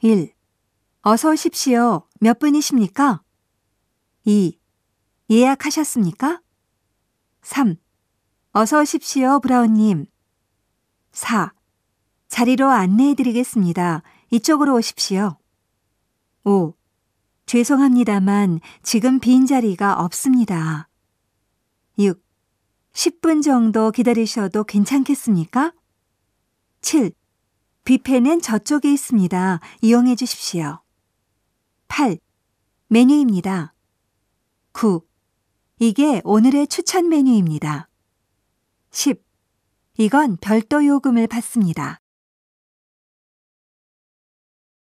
1. 어서 오십시오. 몇 분이십니까? 2. 예약하셨습니까? 3. 어서 오십시오, 브라운님. 4. 자리로 안내해 드리겠습니다. 이쪽으로 오십시오. 5. 죄송합니다만 지금 빈 자리가 없습니다. 6. 10분 정도 기다리셔도 괜찮겠습니까? 7. 뷔페는 저쪽에 있습니다. 이용해 주십시오. 8. 메뉴입니다. 9. 이게 오늘의 추천 메뉴입니다. 10. 이건 별도 요금을 받습니다.